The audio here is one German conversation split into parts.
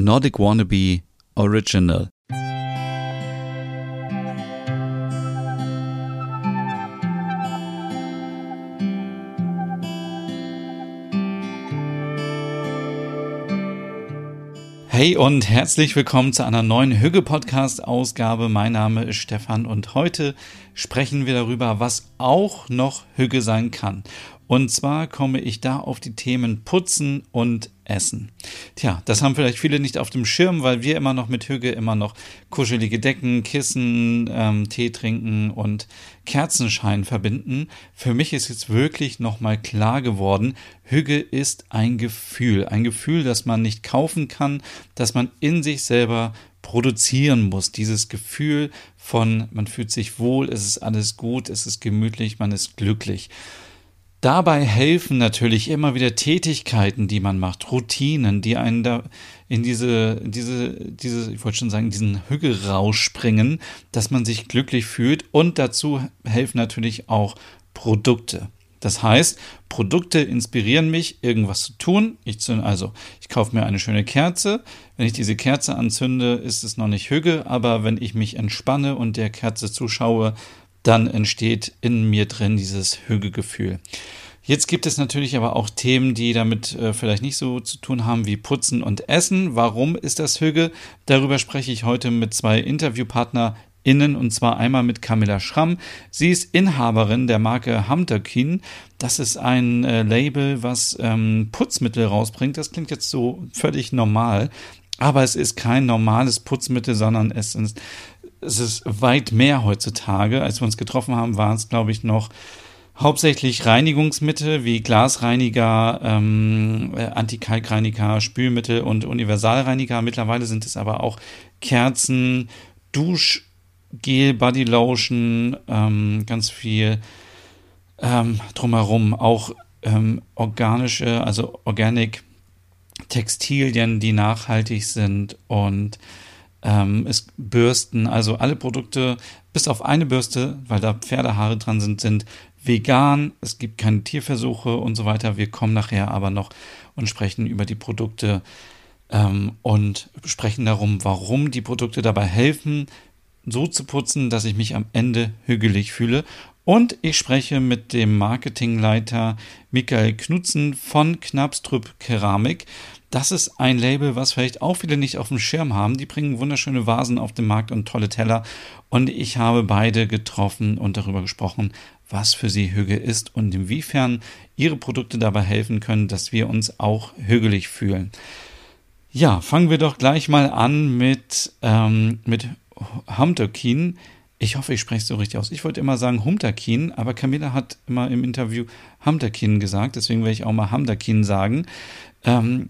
Nordic Wannabe Original. Hey und herzlich willkommen zu einer neuen Hügge Podcast Ausgabe. Mein Name ist Stefan und heute sprechen wir darüber, was auch noch Hügge sein kann. Und zwar komme ich da auf die Themen Putzen und Essen. Tja, das haben vielleicht viele nicht auf dem Schirm, weil wir immer noch mit Hüge immer noch kuschelige Decken, Kissen, ähm, Tee trinken und Kerzenschein verbinden. Für mich ist jetzt wirklich nochmal klar geworden, Hüge ist ein Gefühl. Ein Gefühl, das man nicht kaufen kann, das man in sich selber produzieren muss. Dieses Gefühl von, man fühlt sich wohl, es ist alles gut, es ist gemütlich, man ist glücklich. Dabei helfen natürlich immer wieder Tätigkeiten, die man macht, Routinen, die einen da in diese, diese, diese, ich wollte schon sagen, diesen Hügelrausch bringen, dass man sich glücklich fühlt. Und dazu helfen natürlich auch Produkte. Das heißt, Produkte inspirieren mich, irgendwas zu tun. Ich zünde, also, ich kaufe mir eine schöne Kerze. Wenn ich diese Kerze anzünde, ist es noch nicht Hüge, aber wenn ich mich entspanne und der Kerze zuschaue, dann entsteht in mir drin dieses Hügegefühl. Jetzt gibt es natürlich aber auch Themen, die damit äh, vielleicht nicht so zu tun haben wie Putzen und Essen. Warum ist das Hüge? Darüber spreche ich heute mit zwei InterviewpartnerInnen und zwar einmal mit Camilla Schramm. Sie ist Inhaberin der Marke Hamterkin. Das ist ein äh, Label, was ähm, Putzmittel rausbringt. Das klingt jetzt so völlig normal. Aber es ist kein normales Putzmittel, sondern es ist es ist weit mehr heutzutage. Als wir uns getroffen haben, waren es, glaube ich, noch hauptsächlich Reinigungsmittel wie Glasreiniger, ähm, äh, Antikalkreiniger, Spülmittel und Universalreiniger. Mittlerweile sind es aber auch Kerzen, Duschgel, Bodylotion, ähm, ganz viel ähm, drumherum. Auch ähm, organische, also Organic Textilien, die nachhaltig sind und ähm, es Bürsten, also alle Produkte, bis auf eine Bürste, weil da Pferdehaare dran sind, sind vegan. Es gibt keine Tierversuche und so weiter. Wir kommen nachher aber noch und sprechen über die Produkte ähm, und sprechen darum, warum die Produkte dabei helfen, so zu putzen, dass ich mich am Ende hügelig fühle. Und ich spreche mit dem Marketingleiter Michael Knutzen von Knapstrup Keramik. Das ist ein Label, was vielleicht auch viele nicht auf dem Schirm haben. Die bringen wunderschöne Vasen auf den Markt und tolle Teller. Und ich habe beide getroffen und darüber gesprochen, was für sie Hüge ist und inwiefern ihre Produkte dabei helfen können, dass wir uns auch hügelig fühlen. Ja, fangen wir doch gleich mal an mit, ähm, mit Hamterkin. Ich hoffe, ich spreche es so richtig aus. Ich wollte immer sagen Humterkin, aber Camilla hat immer im Interview Hamterkin gesagt, deswegen werde ich auch mal Hamterkin sagen. Ähm,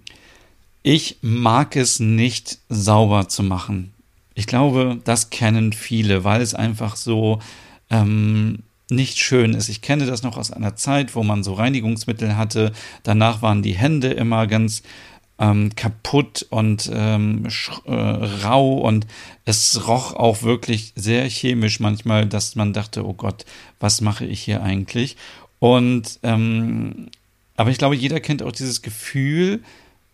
ich mag es nicht sauber zu machen. Ich glaube, das kennen viele, weil es einfach so ähm, nicht schön ist. Ich kenne das noch aus einer Zeit, wo man so Reinigungsmittel hatte. Danach waren die Hände immer ganz ähm, kaputt und ähm, äh, rau und es roch auch wirklich sehr chemisch manchmal, dass man dachte, oh Gott, was mache ich hier eigentlich? Und ähm, aber ich glaube, jeder kennt auch dieses Gefühl,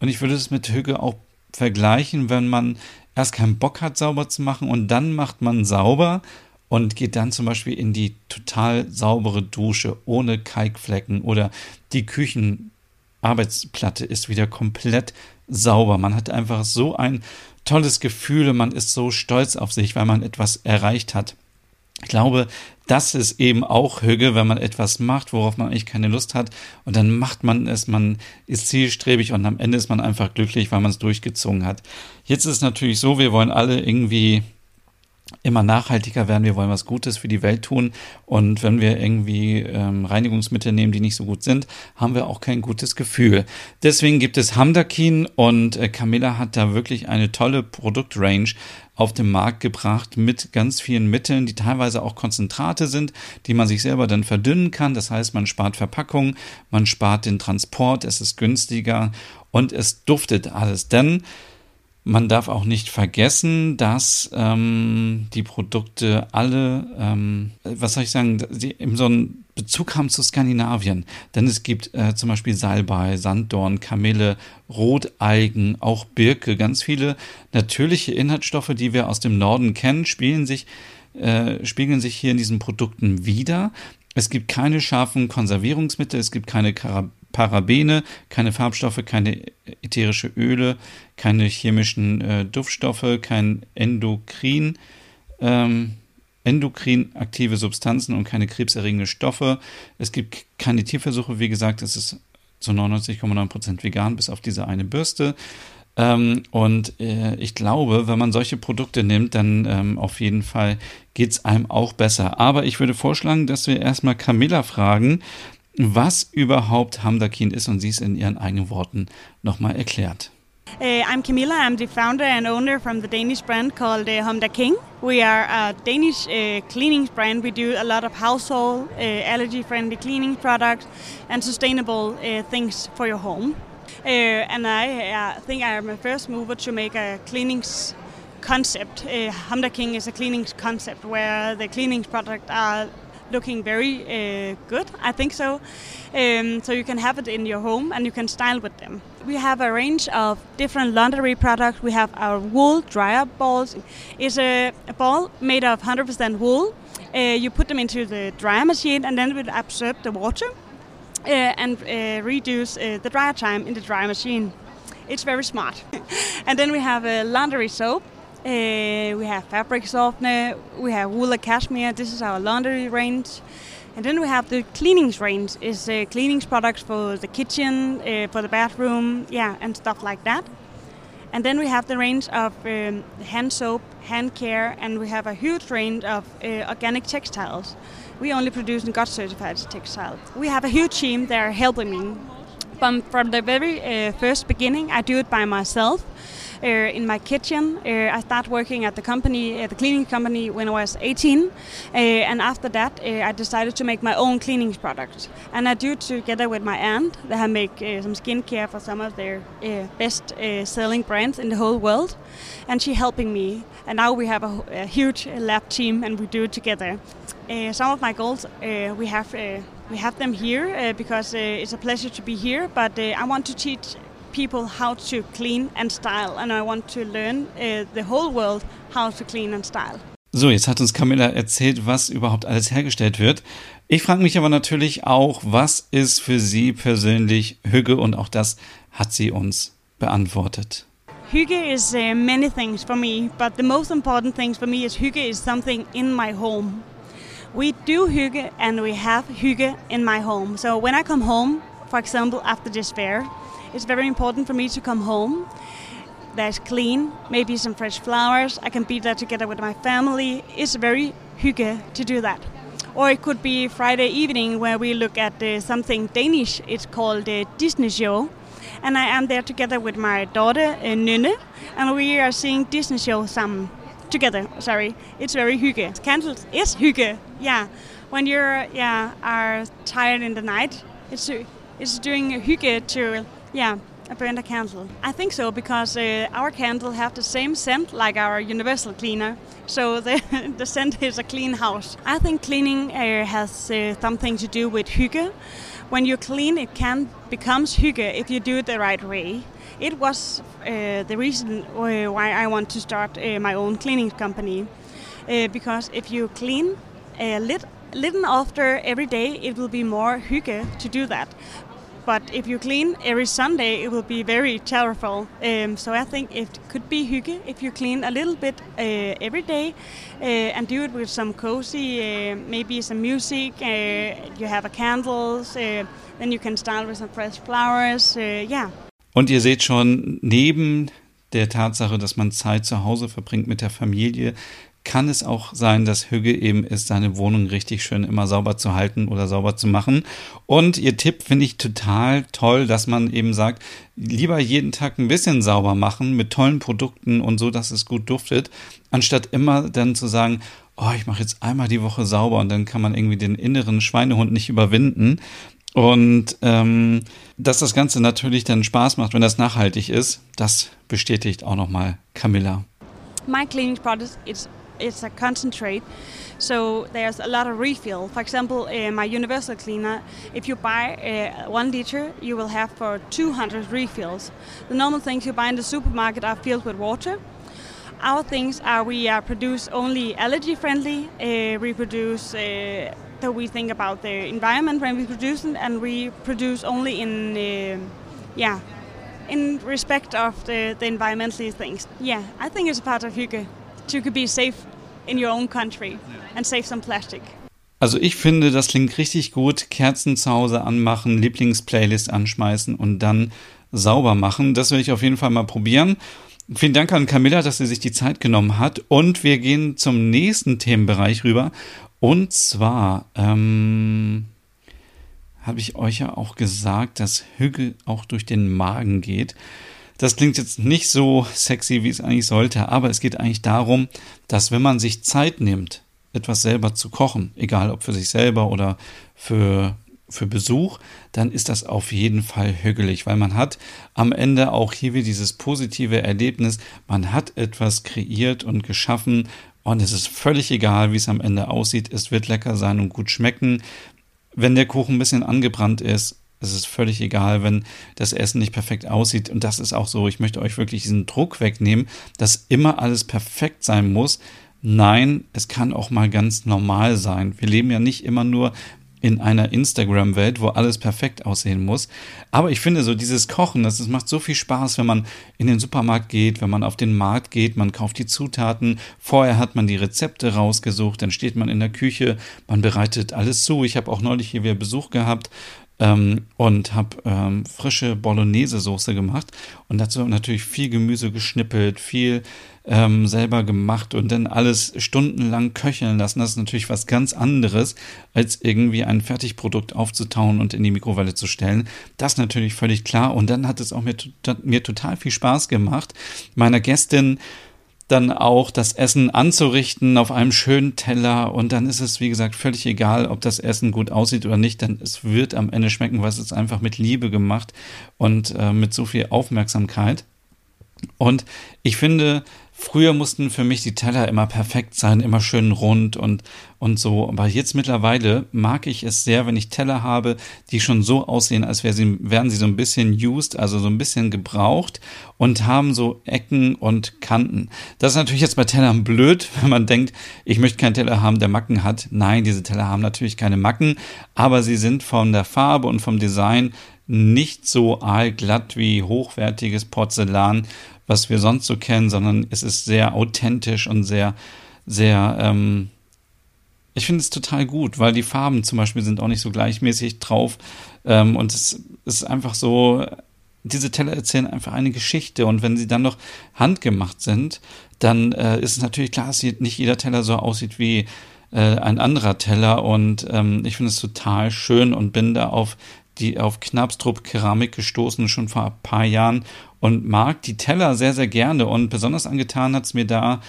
und ich würde es mit Hüge auch vergleichen, wenn man erst keinen Bock hat, sauber zu machen und dann macht man sauber und geht dann zum Beispiel in die total saubere Dusche ohne Kalkflecken oder die Küchenarbeitsplatte ist wieder komplett sauber. Man hat einfach so ein tolles Gefühl man ist so stolz auf sich, weil man etwas erreicht hat. Ich glaube, das ist eben auch Hüge, wenn man etwas macht, worauf man eigentlich keine Lust hat. Und dann macht man es, man ist zielstrebig und am Ende ist man einfach glücklich, weil man es durchgezogen hat. Jetzt ist es natürlich so, wir wollen alle irgendwie immer nachhaltiger werden, wir wollen was Gutes für die Welt tun und wenn wir irgendwie ähm, Reinigungsmittel nehmen, die nicht so gut sind, haben wir auch kein gutes Gefühl. Deswegen gibt es Hamdakin und äh, Camilla hat da wirklich eine tolle Produktrange auf den Markt gebracht mit ganz vielen Mitteln, die teilweise auch Konzentrate sind, die man sich selber dann verdünnen kann. Das heißt, man spart Verpackung, man spart den Transport, es ist günstiger und es duftet alles. Denn Man darf auch nicht vergessen, dass ähm, die Produkte alle, ähm, was soll ich sagen, die eben so einen Bezug haben zu Skandinavien. Denn es gibt äh, zum Beispiel Salbei, Sanddorn, Kamille, Roteigen, auch Birke, ganz viele natürliche Inhaltsstoffe, die wir aus dem Norden kennen, spielen sich, äh, spiegeln sich hier in diesen Produkten wieder. Es gibt keine scharfen Konservierungsmittel, es gibt keine Karab Parabene, keine Farbstoffe, keine ätherische Öle, keine chemischen äh, Duftstoffe, kein Endokrin, ähm, endokrin aktive Substanzen und keine krebserregende Stoffe. Es gibt keine Tierversuche, wie gesagt, es ist zu 99,9% vegan, bis auf diese eine Bürste. Ähm, und äh, ich glaube, wenn man solche Produkte nimmt, dann ähm, auf jeden Fall geht es einem auch besser. Aber ich würde vorschlagen, dass wir erstmal Camilla fragen, was überhaupt Hamdakin ist und sie es in ihren eigenen Worten nochmal erklärt. Uh, I'm Camilla. I'm the founder and owner from the Danish brand called uh, Humda King. We are a Danish uh, cleaning brand. We do a lot of household, uh, allergy-friendly cleaning products and sustainable uh, things for your home. And I think I am the first mover to make a cleaning concept. Uh, Humda King is a cleaning concept where the cleaning products are looking very uh, good. I think so. Um, so you can have it in your home and you can style with them. We have a range of different laundry products. We have our wool dryer balls. It's a, a ball made of 100% wool. Uh, you put them into the dryer machine and then it will absorb the water uh, and uh, reduce uh, the dryer time in the dryer machine. It's very smart. and then we have a laundry soap uh, we have fabric softener, we have wool and cashmere, this is our laundry range. And then we have the cleanings range, is uh, cleanings products for the kitchen, uh, for the bathroom, yeah, and stuff like that. And then we have the range of um, hand soap, hand care, and we have a huge range of uh, organic textiles. We only produce God certified textiles. We have a huge team that are helping me. From, from the very uh, first beginning, I do it by myself. Uh, in my kitchen. Uh, I started working at the company, at the cleaning company, when I was 18, uh, and after that, I decided to make my own cleaning products. And I do together with my aunt. That I make some skincare for some of their best selling brands in the whole world, and she helping me. And now we have a, a huge lab team, and we do it together. Uh, some of my goals uh, we have uh, we have them here because it's a pleasure to be here. But I want to teach people how to clean and style, and I want to learn uh, the whole world how to clean and style. So, jetzt hat uns Camilla erzählt, was überhaupt alles hergestellt wird. Ich frage mich aber natürlich auch, was ist für Sie persönlich Hüge und auch das hat sie uns beantwortet. Hygge is uh, many things for me, but the most important things for me is hygge is something in my home. We do hygge and we have hygge in my home. So when I come home, for example, after this fair, it's very important for me to come home. That's clean, maybe some fresh flowers. I can be there together with my family. It's very hygge to do that. Or it could be Friday evening where we look at uh, something Danish. It's called uh, Disney Show. And I am there together with my daughter, uh, and we are seeing Disney Show some together. Sorry, it's very hygge. Candles is hygge. Yeah, when you're yeah are tired in the night, it's it's doing hygge to yeah, a candle. I think so because uh, our candle have the same scent like our universal cleaner. So the, the scent is a clean house. I think cleaning uh, has uh, something to do with hygge. When you clean, it can becomes hygge if you do it the right way. It was uh, the reason uh, why I want to start uh, my own cleaning company. because if you clean a lit, little after every day, it will be more hygge to do that. But if you clean every Sunday, it will be very terrible. Um, so I think it could be hygge if you clean a little bit uh, every day uh, and do it with some cozy, uh, maybe some music. Uh, you have a candles, uh, then you can start with some fresh flowers. Uh, yeah. Und ihr seht schon, neben der Tatsache, dass man Zeit zu Hause verbringt mit der Familie, kann es auch sein, dass Hügge eben ist, seine Wohnung richtig schön immer sauber zu halten oder sauber zu machen. Und ihr Tipp finde ich total toll, dass man eben sagt, lieber jeden Tag ein bisschen sauber machen mit tollen Produkten und so, dass es gut duftet, anstatt immer dann zu sagen, oh, ich mache jetzt einmal die Woche sauber und dann kann man irgendwie den inneren Schweinehund nicht überwinden. Und ähm, dass das Ganze natürlich dann Spaß macht, wenn das nachhaltig ist, das bestätigt auch nochmal Camilla. My cleaning product is it's a concentrate, so there's a lot of refill. For example, uh, my universal cleaner, if you buy uh, one liter, you will have for 200 refills. The normal things you buy in the supermarket are filled with water. Our things are we are produce only allergy friendly. Uh, we produce uh, that we think about the environment when we produce it, and we produce only in uh, yeah in respect of the, the environmental things. Yeah, I think it's a part of Hygge to be safe in your own country and save some plastic. Also ich finde, das klingt richtig gut. Kerzen zu Hause anmachen, Lieblingsplaylist anschmeißen und dann sauber machen. Das will ich auf jeden Fall mal probieren. Vielen Dank an Camilla, dass sie sich die Zeit genommen hat. Und wir gehen zum nächsten Themenbereich rüber. Und zwar ähm, habe ich euch ja auch gesagt, dass Hügel auch durch den Magen geht. Das klingt jetzt nicht so sexy, wie es eigentlich sollte, aber es geht eigentlich darum, dass wenn man sich Zeit nimmt, etwas selber zu kochen, egal ob für sich selber oder für, für Besuch, dann ist das auf jeden Fall hügelig, weil man hat am Ende auch hier wieder dieses positive Erlebnis, man hat etwas kreiert und geschaffen, und es ist völlig egal, wie es am Ende aussieht. Es wird lecker sein und gut schmecken. Wenn der Kuchen ein bisschen angebrannt ist, es ist völlig egal, wenn das Essen nicht perfekt aussieht. Und das ist auch so. Ich möchte euch wirklich diesen Druck wegnehmen, dass immer alles perfekt sein muss. Nein, es kann auch mal ganz normal sein. Wir leben ja nicht immer nur in einer Instagram-Welt, wo alles perfekt aussehen muss. Aber ich finde so dieses Kochen, das, das macht so viel Spaß, wenn man in den Supermarkt geht, wenn man auf den Markt geht, man kauft die Zutaten, vorher hat man die Rezepte rausgesucht, dann steht man in der Küche, man bereitet alles zu. Ich habe auch neulich hier wieder Besuch gehabt ähm, und habe ähm, frische Bolognese-Soße gemacht und dazu natürlich viel Gemüse geschnippelt, viel ähm, selber gemacht und dann alles stundenlang köcheln lassen. Das ist natürlich was ganz anderes, als irgendwie ein Fertigprodukt aufzutauen und in die Mikrowelle zu stellen. Das ist natürlich völlig klar. Und dann hat es auch mir, mir total viel Spaß gemacht, meiner Gästin dann auch das Essen anzurichten auf einem schönen Teller und dann ist es, wie gesagt, völlig egal, ob das Essen gut aussieht oder nicht, denn es wird am Ende schmecken, weil es ist einfach mit Liebe gemacht und äh, mit so viel Aufmerksamkeit. Und ich finde, Früher mussten für mich die Teller immer perfekt sein, immer schön rund und, und so. Aber jetzt mittlerweile mag ich es sehr, wenn ich Teller habe, die schon so aussehen, als wären sie, wären sie so ein bisschen used, also so ein bisschen gebraucht und haben so Ecken und Kanten. Das ist natürlich jetzt bei Tellern blöd, wenn man denkt, ich möchte keinen Teller haben, der Macken hat. Nein, diese Teller haben natürlich keine Macken, aber sie sind von der Farbe und vom Design nicht so aalglatt wie hochwertiges Porzellan was wir sonst so kennen, sondern es ist sehr authentisch und sehr, sehr, ähm, ich finde es total gut, weil die Farben zum Beispiel sind auch nicht so gleichmäßig drauf ähm, und es ist einfach so, diese Teller erzählen einfach eine Geschichte und wenn sie dann noch handgemacht sind, dann äh, ist es natürlich klar, dass nicht jeder Teller so aussieht wie äh, ein anderer Teller und ähm, ich finde es total schön und bin da auf die auf Knabstrup Keramik gestoßen, schon vor ein paar Jahren und mag die Teller sehr, sehr gerne. Und besonders angetan hat es mir da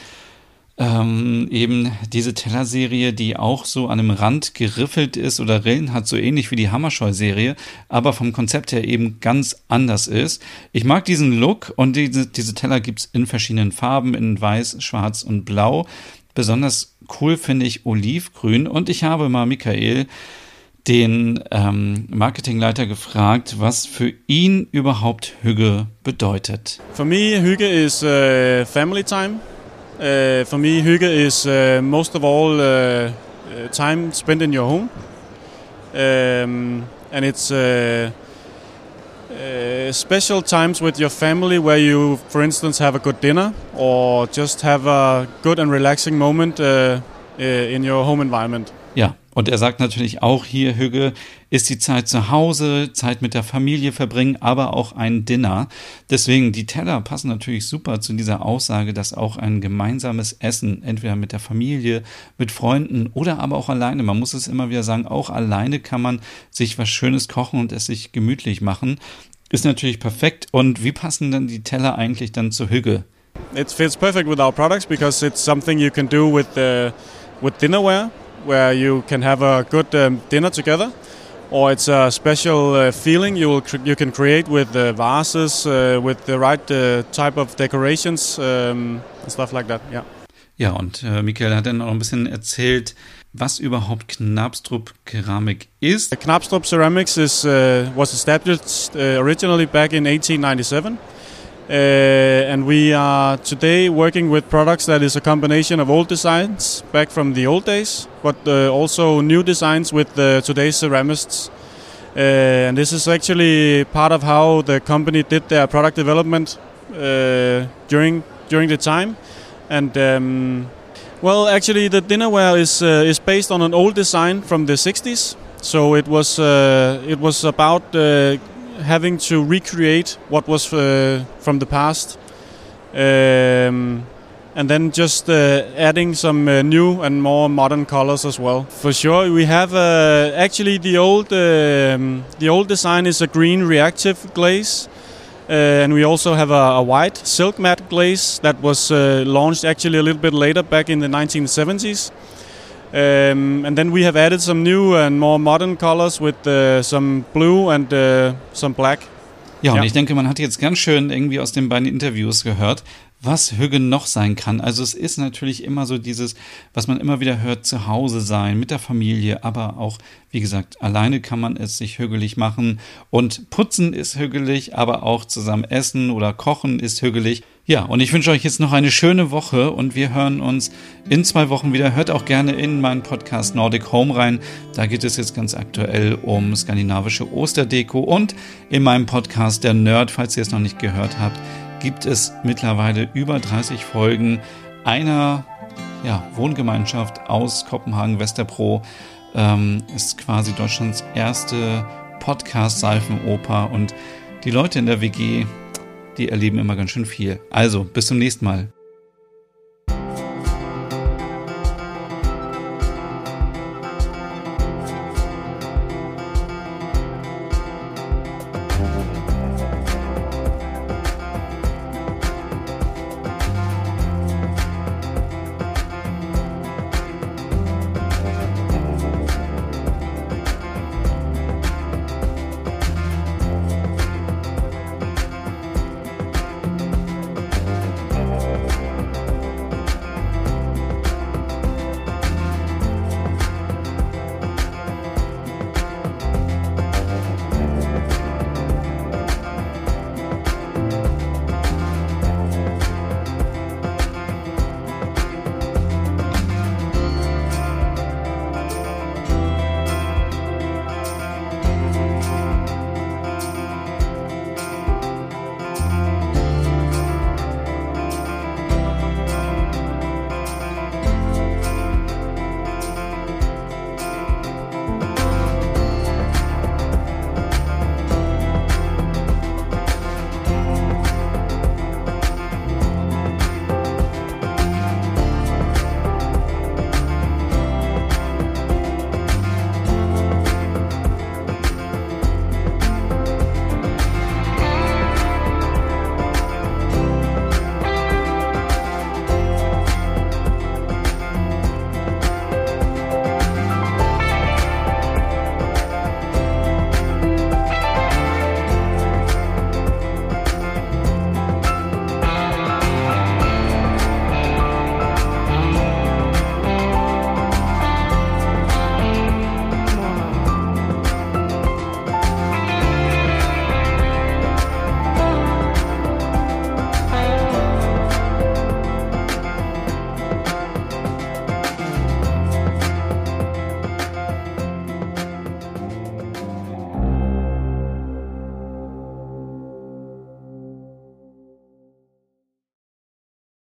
ähm, eben diese Tellerserie, die auch so an einem Rand geriffelt ist oder Rillen hat, so ähnlich wie die Hammerscheu-Serie, aber vom Konzept her eben ganz anders ist. Ich mag diesen Look und diese, diese Teller gibt's in verschiedenen Farben, in weiß, schwarz und blau. Besonders cool finde ich Olivgrün und ich habe mal Michael den ähm, Marketingleiter gefragt, was für ihn überhaupt Hüge bedeutet. For me, Hüge is uh, family time. Uh, for me, Hüge is uh, most of all time spent in your home. Um, and it's uh, special times with your family where you, for instance, have a good dinner or just have a good and relaxing moment in your home environment. Ja, und er sagt natürlich auch hier, Hüge, ist die Zeit zu Hause, Zeit mit der Familie verbringen, aber auch ein Dinner. Deswegen, die Teller passen natürlich super zu dieser Aussage, dass auch ein gemeinsames Essen, entweder mit der Familie, mit Freunden oder aber auch alleine, man muss es immer wieder sagen, auch alleine kann man sich was Schönes kochen und es sich gemütlich machen. Ist natürlich perfekt. Und wie passen dann die Teller eigentlich dann zu Hüge? It fits perfect with our products because it's something you can do with, uh, with dinnerware. Where you can have a good um, dinner together, or it's a special uh, feeling you you can create with the vases, uh, with the right uh, type of decorations um, and stuff like that. Yeah. Ja, und äh, Michael hat dann auch ein bisschen erzählt, was überhaupt Knabstrup Keramik ist. Knabstrup Ceramics is uh, was established uh, originally back in 1897. Uh, and we are today working with products that is a combination of old designs back from the old days, but uh, also new designs with uh, today's ceramists. Uh, and this is actually part of how the company did their product development uh, during during the time. And um, well, actually, the dinnerware is uh, is based on an old design from the 60s. So it was it was about having to recreate what was uh, from the past, um, and then just uh, adding some uh, new and more modern colors as well. For sure, we have uh, actually the old um, the old design is a green reactive glaze. Uh, and we also have a, a, white silk matte glaze that was uh, launched actually a little bit later, back in the 1970s. Um, and then we have added some new and more modern colors with uh, some blue and uh, some black. Ja, und ja. ich denke, man hat jetzt ganz schön irgendwie aus den beiden Interviews gehört, was Hügge noch sein kann. Also es ist natürlich immer so dieses, was man immer wieder hört, zu Hause sein, mit der Familie, aber auch, wie gesagt, alleine kann man es sich hügelig machen und putzen ist hügelig, aber auch zusammen essen oder kochen ist hügelig. Ja, und ich wünsche euch jetzt noch eine schöne Woche und wir hören uns in zwei Wochen wieder. Hört auch gerne in meinen Podcast Nordic Home rein. Da geht es jetzt ganz aktuell um skandinavische Osterdeko und in meinem Podcast Der Nerd, falls ihr es noch nicht gehört habt, gibt es mittlerweile über 30 Folgen einer ja, Wohngemeinschaft aus Kopenhagen-Westerpro. Ähm, ist quasi Deutschlands erste Podcast-Seifenoper und die Leute in der WG die erleben immer ganz schön viel. Also, bis zum nächsten Mal.